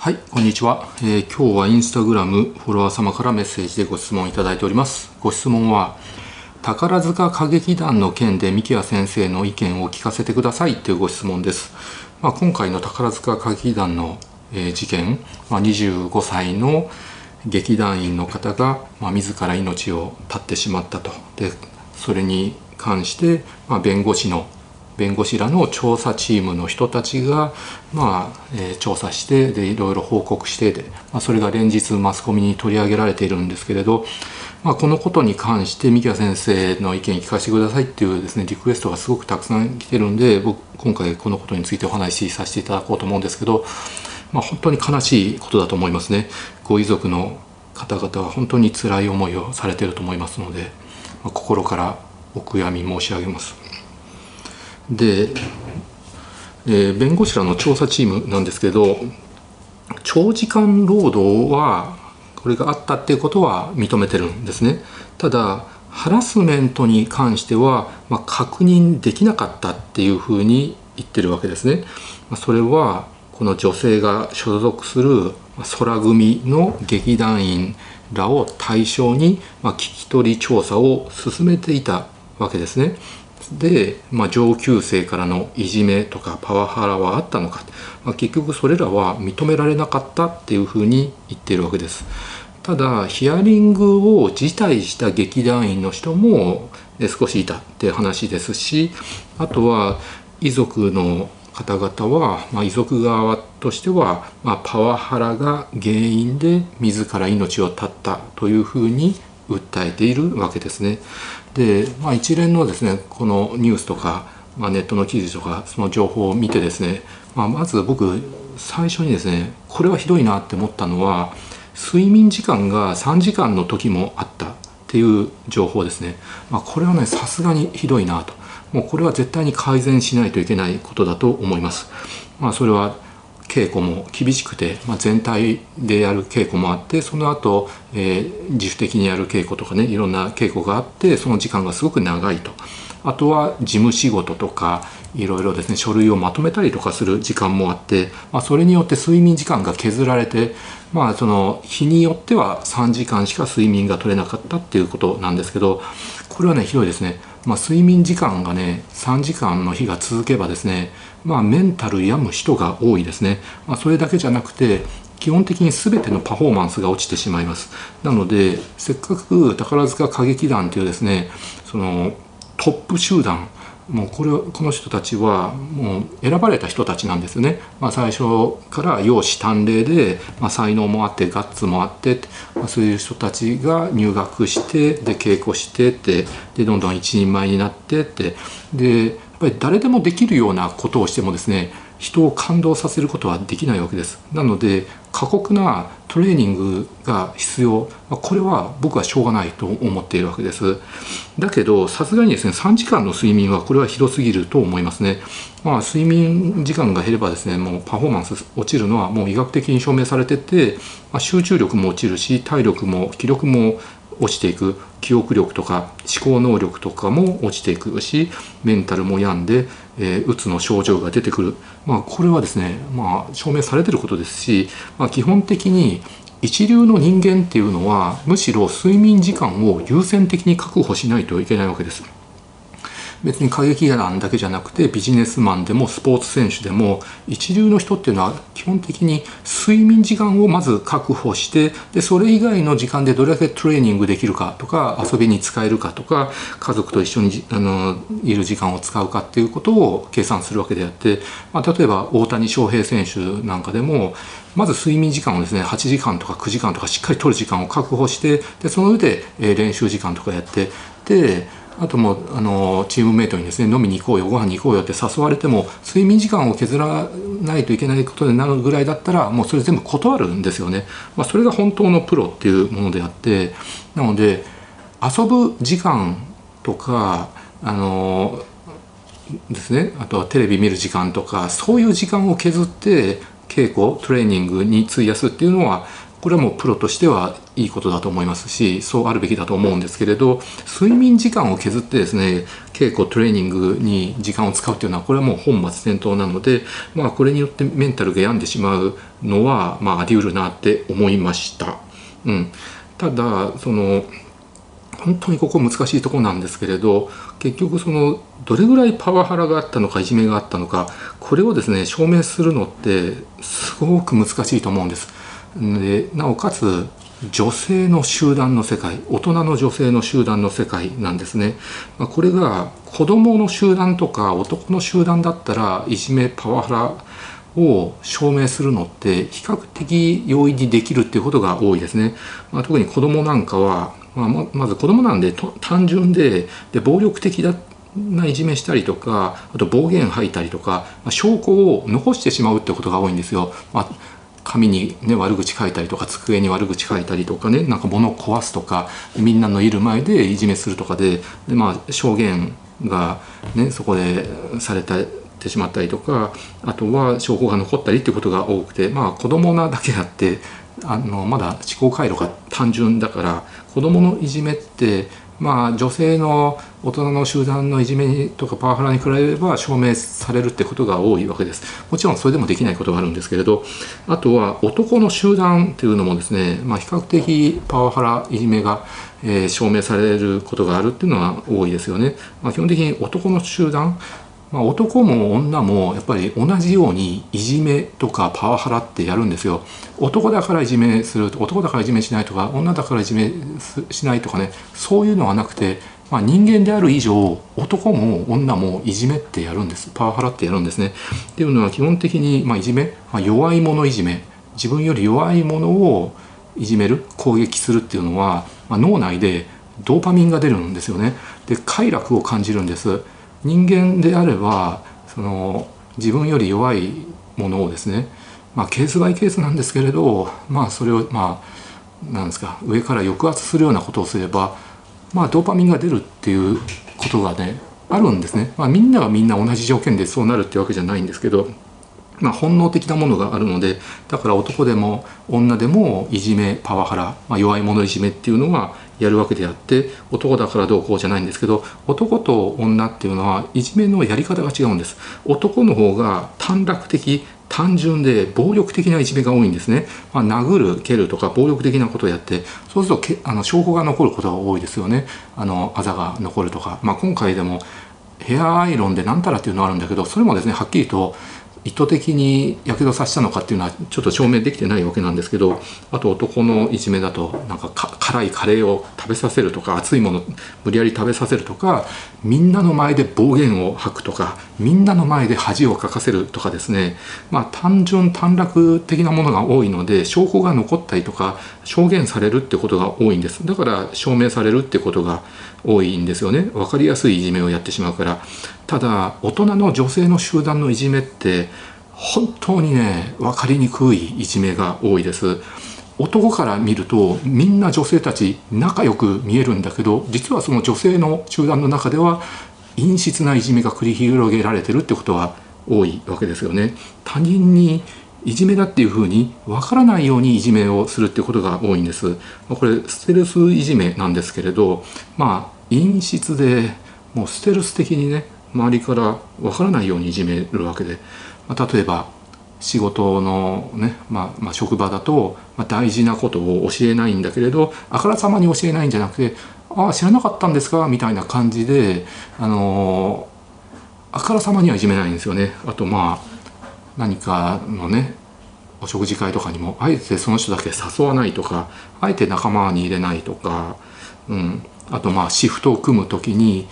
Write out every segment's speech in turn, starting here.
はい、こんにちは、えー、今日はインスタグラムフォロワー様からメッセージでご質問いただいております。ご質問は、宝塚歌劇団の件で三木谷先生の意見を聞かせてくださいというご質問です。まあ、今回の宝塚歌劇団の、えー、事件、まあ、25歳の劇団員の方が、まあ、自ら命を絶ってしまったと。でそれに関して、まあ、弁護士の弁護士らの調査チームの人たちが、まあえー、調査してでいろいろ報告してで、まあ、それが連日マスコミに取り上げられているんですけれど、まあ、このことに関して三木谷先生の意見聞かせてくださいっていうですねリクエストがすごくたくさん来てるんで僕今回このことについてお話しさせていただこうと思うんですけど、まあ、本当に悲しいことだと思いますね。ご遺族の方々は本当に辛い思いをされていると思いますので、まあ、心からお悔やみ申し上げます。で、えー、弁護士らの調査チームなんですけど長時間労働はこれがあったっていうことは認めてるんですねただハラスメントに関しては、まあ、確認できなかったっていうふうに言ってるわけですね、まあ、それはこの女性が所属する空組の劇団員らを対象に、ま、聞き取り調査を進めていたわけですね。で、まあ、上級生からのいじめとかパワハラはあったのか、まあ、結局それらは認められなかったっていうふうに言っているわけです。ただヒアリングを辞退した劇団員の人も少しいたって話ですしあとは遺族の方々は、まあ、遺族側としては、まあ、パワハラが原因で自ら命を絶ったというふうに訴えているわけですね。で、まあ、一連のですねこのニュースとか、まあ、ネットの記事とかその情報を見てですね、まあ、まず僕最初にですねこれはひどいなって思ったのは睡眠時間が3時間の時もあったっていう情報ですね、まあ、これはねさすがにひどいなともうこれは絶対に改善しないといけないことだと思います。まあ、それは稽古も厳しくて、まあ、全体でやる稽古もあってその後、えー、自主的にやる稽古とかねいろんな稽古があってその時間がすごく長いとあとは事務仕事とかいろいろですね書類をまとめたりとかする時間もあって、まあ、それによって睡眠時間が削られてまあその日によっては3時間しか睡眠が取れなかったっていうことなんですけどこれはねひどいですね。まあ、睡眠時間がね3時間の日が続けばですねまあ、メンタル病む人が多いですね、まあ、それだけじゃなくて基本的に全てのパフォーマンスが落ちてしまいます。なのでせっかく宝塚歌劇団というですねそのトップ集団もうこれこの人たちはもう選ばれた人たちなんですよね、まあ、最初から容姿端麗で、まあ、才能もあってガッツもあって、まあ、そういう人たちが入学してで稽古してってでどんどん一人前になってってでぱり誰でもできるようなことをしてもですね人を感動させることはできないわけです。なので過酷なトレーニングが必要。これは僕はしょうがないと思っているわけです。だけどさすがにですね3時間の睡眠はこれはひどすぎると思いますね。まあ睡眠時間が減ればですねもうパフォーマンス落ちるのはもう医学的に証明されてて、まあ、集中力も落ちるし体力も気力も落ちていく記憶力とか思考能力とかも落ちていくしメンタルも病んで、えー、うつの症状が出てくる、まあ、これはですね、まあ、証明されてることですし、まあ、基本的に一流の人間っていうのはむしろ睡眠時間を優先的に確保しないといけないわけです。別に歌劇団だけじゃなくてビジネスマンでもスポーツ選手でも一流の人っていうのは基本的に睡眠時間をまず確保してでそれ以外の時間でどれだけトレーニングできるかとか遊びに使えるかとか家族と一緒にあのいる時間を使うかっていうことを計算するわけであって、まあ、例えば大谷翔平選手なんかでもまず睡眠時間をですね8時間とか9時間とかしっかりとる時間を確保してでその上で、練習時間とかやってであともあのチームメイトにですね飲みに行こうよご飯に行こうよって誘われても睡眠時間を削らないといけないことになるぐらいだったらもうそれ全部断るんですよね、まあ、それが本当のプロっていうものであってなので遊ぶ時間とかあのですねあとはテレビ見る時間とかそういう時間を削って稽古トレーニングに費やすっていうのはこれはもうプロとしてはいいことだと思いますしそうあるべきだと思うんですけれど睡眠時間を削ってですね稽古トレーニングに時間を使うっていうのはこれはもう本末転倒なので、まあ、これによってメンタルが病んでしまうのは、まあ、あり得るなって思いました。うん、ただその本当にここ難しいとこなんですけれど結局そのどれぐらいパワハラがあったのかいじめがあったのかこれをですね証明するのってすごく難しいと思うんです。でなおかつ女性の集団の世界大人の女性の集団の世界なんですね、まあ、これが子どもの集団とか男の集団だったらいじめパワハラを証明するのって比較的容易にできるっていうことが多いですね、まあ、特に子どもなんかは、まあ、まず子どもなんで単純でで暴力的だないじめしたりとかあと暴言吐いたりとか、まあ、証拠を残してしまうってことが多いんですよ。まあ紙に、ね、悪口書いたりとか机に悪口書いたりとかねなんか物を壊すとかみんなのいる前でいじめするとかでで、まあ、証言が、ね、そこでされたてしまったりとかあとは証拠が残ったりっていうことが多くてまあ子供なだけあってあのまだ思考回路が単純だから子供のいじめってまあ、女性の大人の集団のいじめとかパワハラに比べれば証明されるってことが多いわけです。もちろんそれでもできないことがあるんですけれどあとは男の集団っていうのもですね、まあ、比較的パワハラいじめが、えー、証明されることがあるっていうのは多いですよね、まあ、基本的に男の集団まあ、男も女もやっぱり同じようにいじめとかパワハラってやるんですよ。男だからいじめする男だからいじめしないとか女だからいじめしないとかねそういうのはなくて、まあ、人間である以上男も女もいじめってやるんです。パワハラってやるんですね。っていうのは基本的に、まあ、いじめ、まあ、弱い者いじめ自分より弱いものをいじめる攻撃するっていうのは、まあ、脳内でドーパミンが出るんですよね。で快楽を感じるんです。人間であればその自分より弱いものをですね、まあ、ケースバイケースなんですけれど、まあ、それをまあなんですか上から抑圧するようなことをすれば、まあ、ドーパミンが出るっていうことがねあるんですね、まあ、みんながみんな同じ条件でそうなるってわけじゃないんですけど、まあ、本能的なものがあるのでだから男でも女でもいじめパワハラ、まあ、弱い者いじめっていうのはやるわけであって男だからどうこうじゃないんですけど男と女っていうのはいじめのやり方が違うんです。男の方が短絡的単純で暴力的ないじめが多いんですね、まあ、殴る蹴るとか暴力的なことをやってそうするとけあの証拠が残ることが多いですよね。あのあざが残るとか、まあ、今回でもヘアアイロンで何たらっていうのがあるんだけどそれもですねはっきりと意図的にやけどさせたのかっていうのはちょっと証明できてないわけなんですけどあと男のいじめだとなんか辛いカレーを食べさせるとか熱いもの無理やり食べさせるとかみんなの前で暴言を吐くとかみんなの前で恥をかかせるとかですね。まあ単純短絡的なものが多いので証拠が残ったりとか証言されるってことが多いんです。だから証明されるってことが多いんですよね。分かりやすいいじめをやってしまうから。ただ大人の女性の集団のいじめって本当にね分かりにくいいじめが多いです。男から見るとみんな女性たち仲良く見えるんだけど実はその女性の集団の中では陰湿ないじめが繰り広げられてるってことは多いわけですよね。他人にいじめだっていうふうに分からないようにいじめをするってことが多いんです。これステルスいじめなんですけれどまあ陰湿でもうステルス的にね周りからわからないようにいじめるわけで、ま、例えば仕事のね、まあ、まあ職場だと、ま、大事なことを教えないんだけれどあからさまに教えないんじゃなくて「ああ知らなかったんですか」みたいな感じであのあからさまにはいじめないんですよね。あとまあ何かのねお食事会とかにもあえてその人だけ誘わないとかあえて仲間に入れないとか、うん、あとまあシフトを組む時に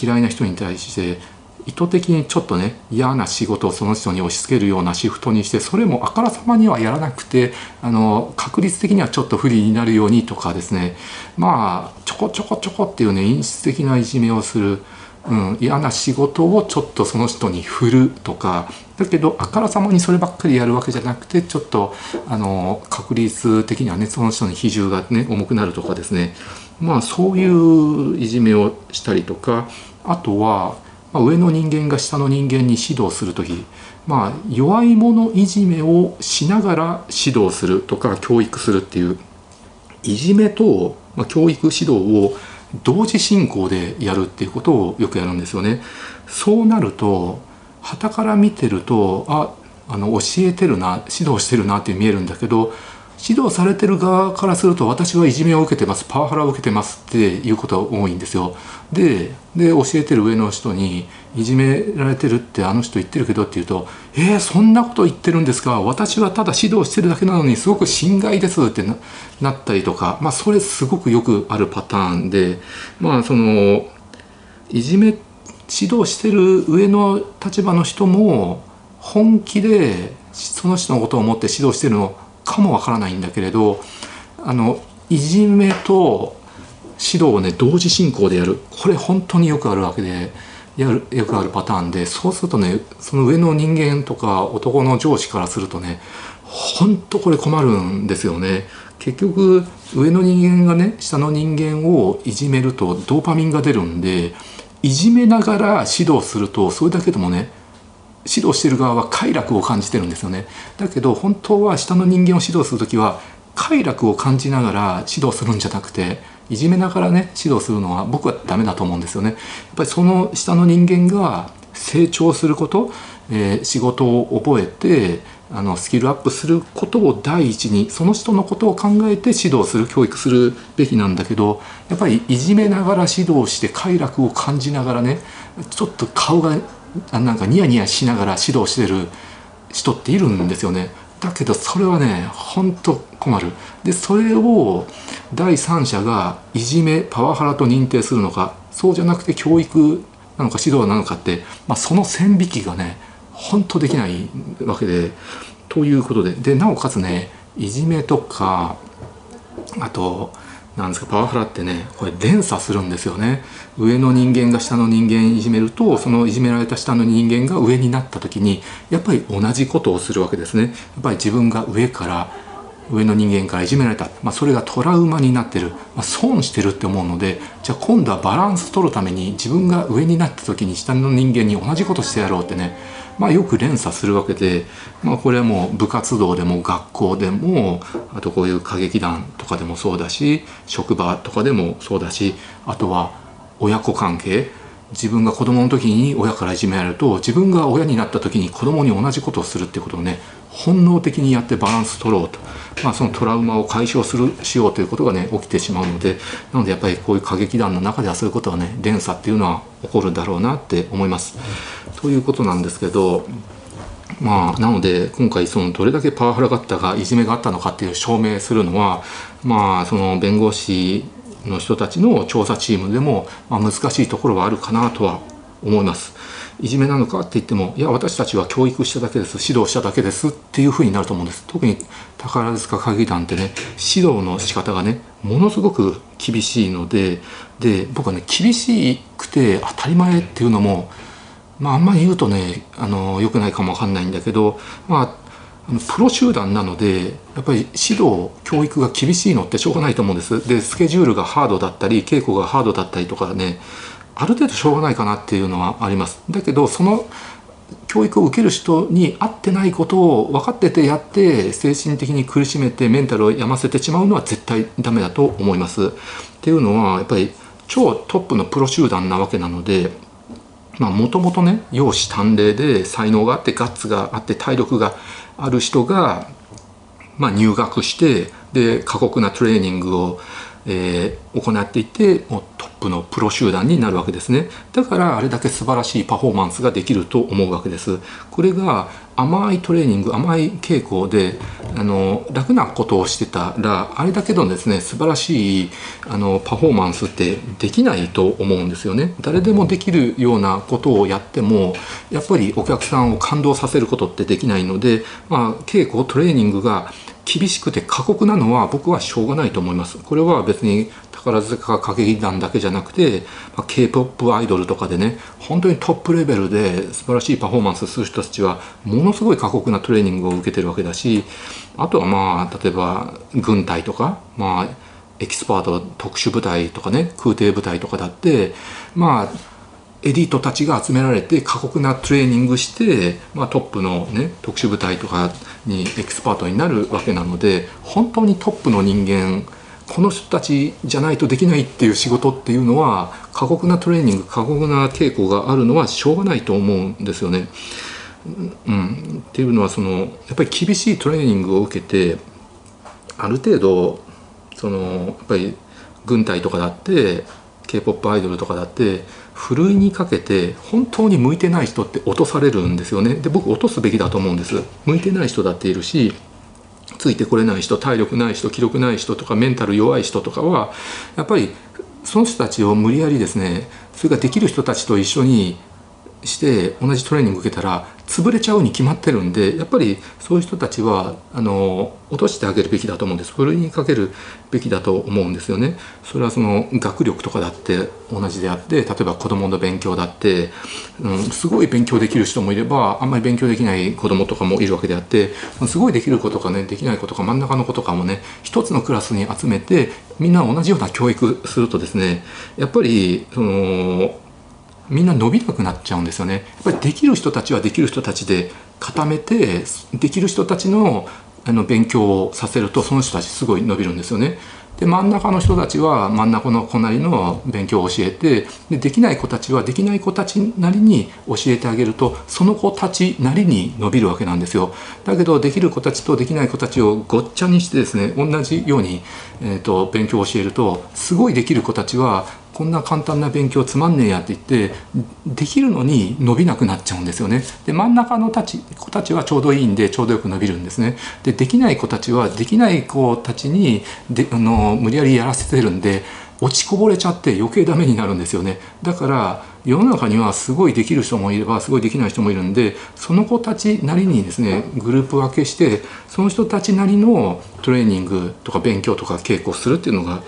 嫌いな人に対して意図的にちょっとね嫌な仕事をその人に押し付けるようなシフトにしてそれもあからさまにはやらなくてあの確率的にはちょっと不利になるようにとかですね。まあちょこちょこちょこっていうね陰湿的ないじめをする、うん、嫌な仕事をちょっとその人に振るとかだけどあからさまにそればっかりやるわけじゃなくてちょっとあの確率的にはねその人に比重がね重くなるとかですね。まあそういういじめをしたりとかあとは、まあ、上の人間が下の人間に指導する時まあ、弱い者いじめをしながら指導するとか教育するっていういじめと、まあ、教育指導を同時進行でやるっていうことをよくやるんですよね。そうなると傍から見てるとああの教えてるな指導してるなって見えるんだけど指導されてる側からすると私はいじめを受けてます。パワハラを受けてますっていうことが多いんですよ。でで教えてる上の人にいじめられてるってあの人言ってるけどって言うと「えー、そんなこと言ってるんですか？私はただ指導してるだけなのにすごく心外です」ってなったりとか、まあ、それすごくよくあるパターンでまあそのいじめ指導してる上の立場の人も本気でその人のことを思って指導してるのかもわからないんだけれどあのいじめと指導をね同時進行でやるこれ本当によくあるわけでやるよくあるパターンでそうするとねその上の人間とか男の上司からするとね本当これ困るんですよね。結局上の人間がね下の人間をいじめるとドーパミンが出るんでいじめながら指導するとそれだけでもね指導してる側は快楽を感じてるんですよね。だけど本当は下の人間を指導する時は快楽を感じながら指導するんじゃなくていじめながらね指導するのは僕はダメだと思うんですよね。やっぱりその下の人間が成長すること、えー、仕事を覚えてあのスキルアップすることを第一にその人のことを考えて指導する教育するべきなんだけどやっぱりいじめながら指導して快楽を感じながらねちょっと顔がなんかニヤニヤしながら指導してる人っているんですよね。だけどそれはね本当困る。でそれを第三者がいじめパワハラと認定するのかそうじゃなくて教育なのか指導なのかって、まあ、その線引きがね本当できないわけでということででなおかつねいじめとかあとなんですかパワハラってねこれ連鎖するんですよね。上の人間が下の人間いじめるとそのいじめられた下の人間が上になった時にやっぱり同じことをするわけですね。やっぱり自分が上から上の人間からいじめられた、まあ、それがトラウマになってる、まあ、損してるって思うのでじゃあ今度はバランス取るために自分が上になった時に下の人間に同じことしてやろうってねまあ、よく連鎖するわけで、まあ、これはもう部活動でも学校でもあとこういう歌劇団とかでもそうだし職場とかでもそうだしあとは親子関係。自分が子供の時に親からいじめられると自分が親になった時に子供に同じことをするってことをね本能的にやってバランス取ろうと、まあ、そのトラウマを解消するしようということがね起きてしまうのでなのでやっぱりこういう歌劇団の中ではそういうことはね連鎖っていうのは起こるだろうなって思います。ということなんですけどまあ、なので今回そのどれだけパワハラがあったかいじめがあったのかっていう証明するのはまあその弁護士の人たちの調査チームでも、ま、難しいところはあるかなとは思います。いじめなのかって言ってもいや私たちは教育しただけです指導しただけですっていうふうになると思うんです。特に宝塚歌劇団ってね指導の仕方がねものすごく厳しいのでで僕はね厳しくて当たり前っていうのもまああんまり言うとねあの良くないかもわかんないんだけどまあプロ集団なのでやっぱり指導教育が厳しいのってしょうがないと思うんです。でスケジュールがハードだったり稽古がハードだったりとかねある程度しょうがないかなっていうのはありますだけどその教育を受ける人に合ってないことを分かっててやって精神的に苦しめてメンタルを病ませてしまうのは絶対ダメだと思います。っていうのはやっぱり超トップのプロ集団なわけなのでもともとね容姿端麗で才能があってガッツがあって体力がある人が、まあ、入学してで過酷なトレーニングをえー、行っていてプのプロ集団になるわけですね。だからあれだけ素晴らしいパフォーマンスができると思うわけです。これが甘いトレーニング甘い稽古であの楽なことをしてたらあれだけのですね素晴らしいあのパフォーマンスってできないと思うんですよね。誰でもできるようなことをやってもやっぱりお客さんを感動させることってできないので、まあ、稽古トレーニングが厳しくて過酷なのは僕はしょうがないと思います。これは別に宝塚歌劇団だけじゃなくて、まあ、K-POP アイドルとかでね本当にトップレベルで素晴らしいパフォーマンスする人たちはものすごい過酷なトレーニングを受けてるわけだしあとはまあ例えば軍隊とかまあエキスパート特殊部隊とかね空挺部隊とかだってまあエリートたちが集められて過酷なトレーニングして、まあ、トップの、ね、特殊部隊とかにエキスパートになるわけなので本当にトップの人間この人たちじゃないとできないっていう仕事っていうのは過酷なトレーニング過酷な稽古があるのはしょうがないと思うんですよね。うん、っていうのはそのやっぱり厳しいトレーニングを受けてある程度そのやっぱり軍隊とかだって k p o p アイドルとかだってふるいにかけて本当に向いてない人って落とされるんですよね。で僕落とすべきだと思うんです。向いてない人だっているしついてこれない人体力ない人記録ない人とかメンタル弱い人とかはやっぱりその人たちを無理やりですねそれができる人たちと一緒にして同じトレーニング受けたら潰れちゃうに決まってるんでやっぱりそういう人たちはあの落としてあげるべきだと思うんですふるいにかけるべきだと思うんですよね。それはその学力とかだって同じであって例えば子どもの勉強だって、うん、すごい勉強できる人もいればあんまり勉強できない子どもとかもいるわけであってすごいできる子とかねできない子とか真ん中の子とかもね一つのクラスに集めてみんな同じような教育するとですねやっぱりそのみんな伸びなくなっちゃうんですよね。やっぱりできる人たちはできる人たちで固めてできる人たちのあの勉強をさせるとその人たちすごい伸びるんですよね。で真ん中の人たちは真ん中の子なりの勉強を教えてでできない子たちはできない子たちなりに教えてあげるとその子たちなりに伸びるわけなんですよだけどできる子たちとできない子たちをごっちゃにしてですね同じように、えーと勉強を教えるとすごいできる子たちはこんな簡単な勉強つまんねえやって言ってできるのに伸びなくなっちゃうんですよね。で真ん中のたち子たちはちょうどいいんでちょうどよく伸びるんですね。でできない子たちはできない子たちにであの無理やりやらせてるんで落ちこぼれちゃって余計ダメになるんですよね。だから世の中にはすごいできる人もいればすごいできない人もいるんでその子たちなりにですねグループ分けしてその人たちなりのトレーニングとか勉強とか稽古するっていうのが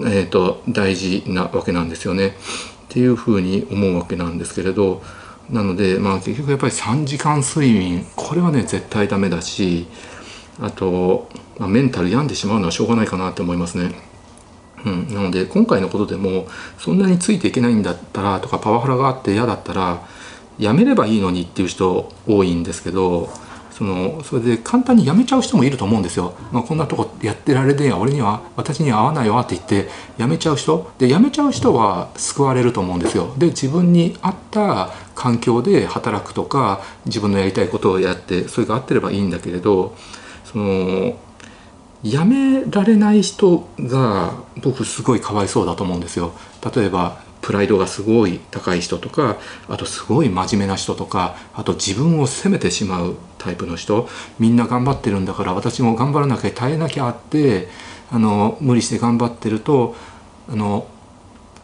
えーと、大事なわけなんですよね。っていうふうに思うわけなんですけれどなのでまあ結局やっぱり3時間睡眠これはね絶対ダメだしあと、まあ、メンタル病んでしまうのはしょうがないかなって思いますね。うん、なので今回のことでもそんなについていけないんだったらとかパワハラがあって嫌だったらやめればいいのにっていう人多いんですけどそのそれで簡単に辞めちゃう人もいると思うんですよ、まあ、こんなとこやってられねえや俺には私には合わないわって言って辞めちゃう人？で辞めちゃう人は救われると思うんですよ。で自分に合った環境で働くとか自分のやりたいことをやってそれが合ってればいいんだけれどその辞められない人が僕すごいかわいそうだと思うんですよ。例えばプライドがすごい高い人とかあとすごい真面目な人とかあと自分を責めてしまうタイプの人みんな頑張ってるんだから私も頑張らなきゃ耐えなきゃってあの無理して頑張ってるとあの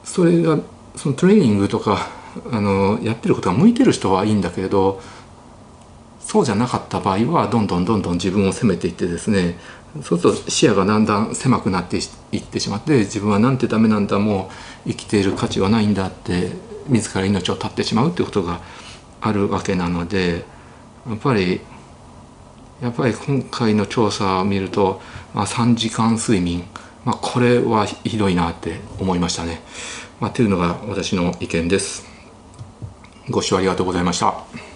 それがそのトレーニングとかあのやってることが向いてる人はいいんだけれどそうじゃなかった場合はどんどんどんどん自分を責めていってですねそうすると視野がだんだん狭くなっていってしまって自分はなんてダメなんだもう生きている価値はないんだって自ら命を絶ってしまうっていうことがあるわけなのでやっぱりやっぱり今回の調査を見ると、まあ、3時間睡眠、まあ、これはひどいなって思いましたね。まあ、というのが私の意見です。ご視聴ありがとうございました。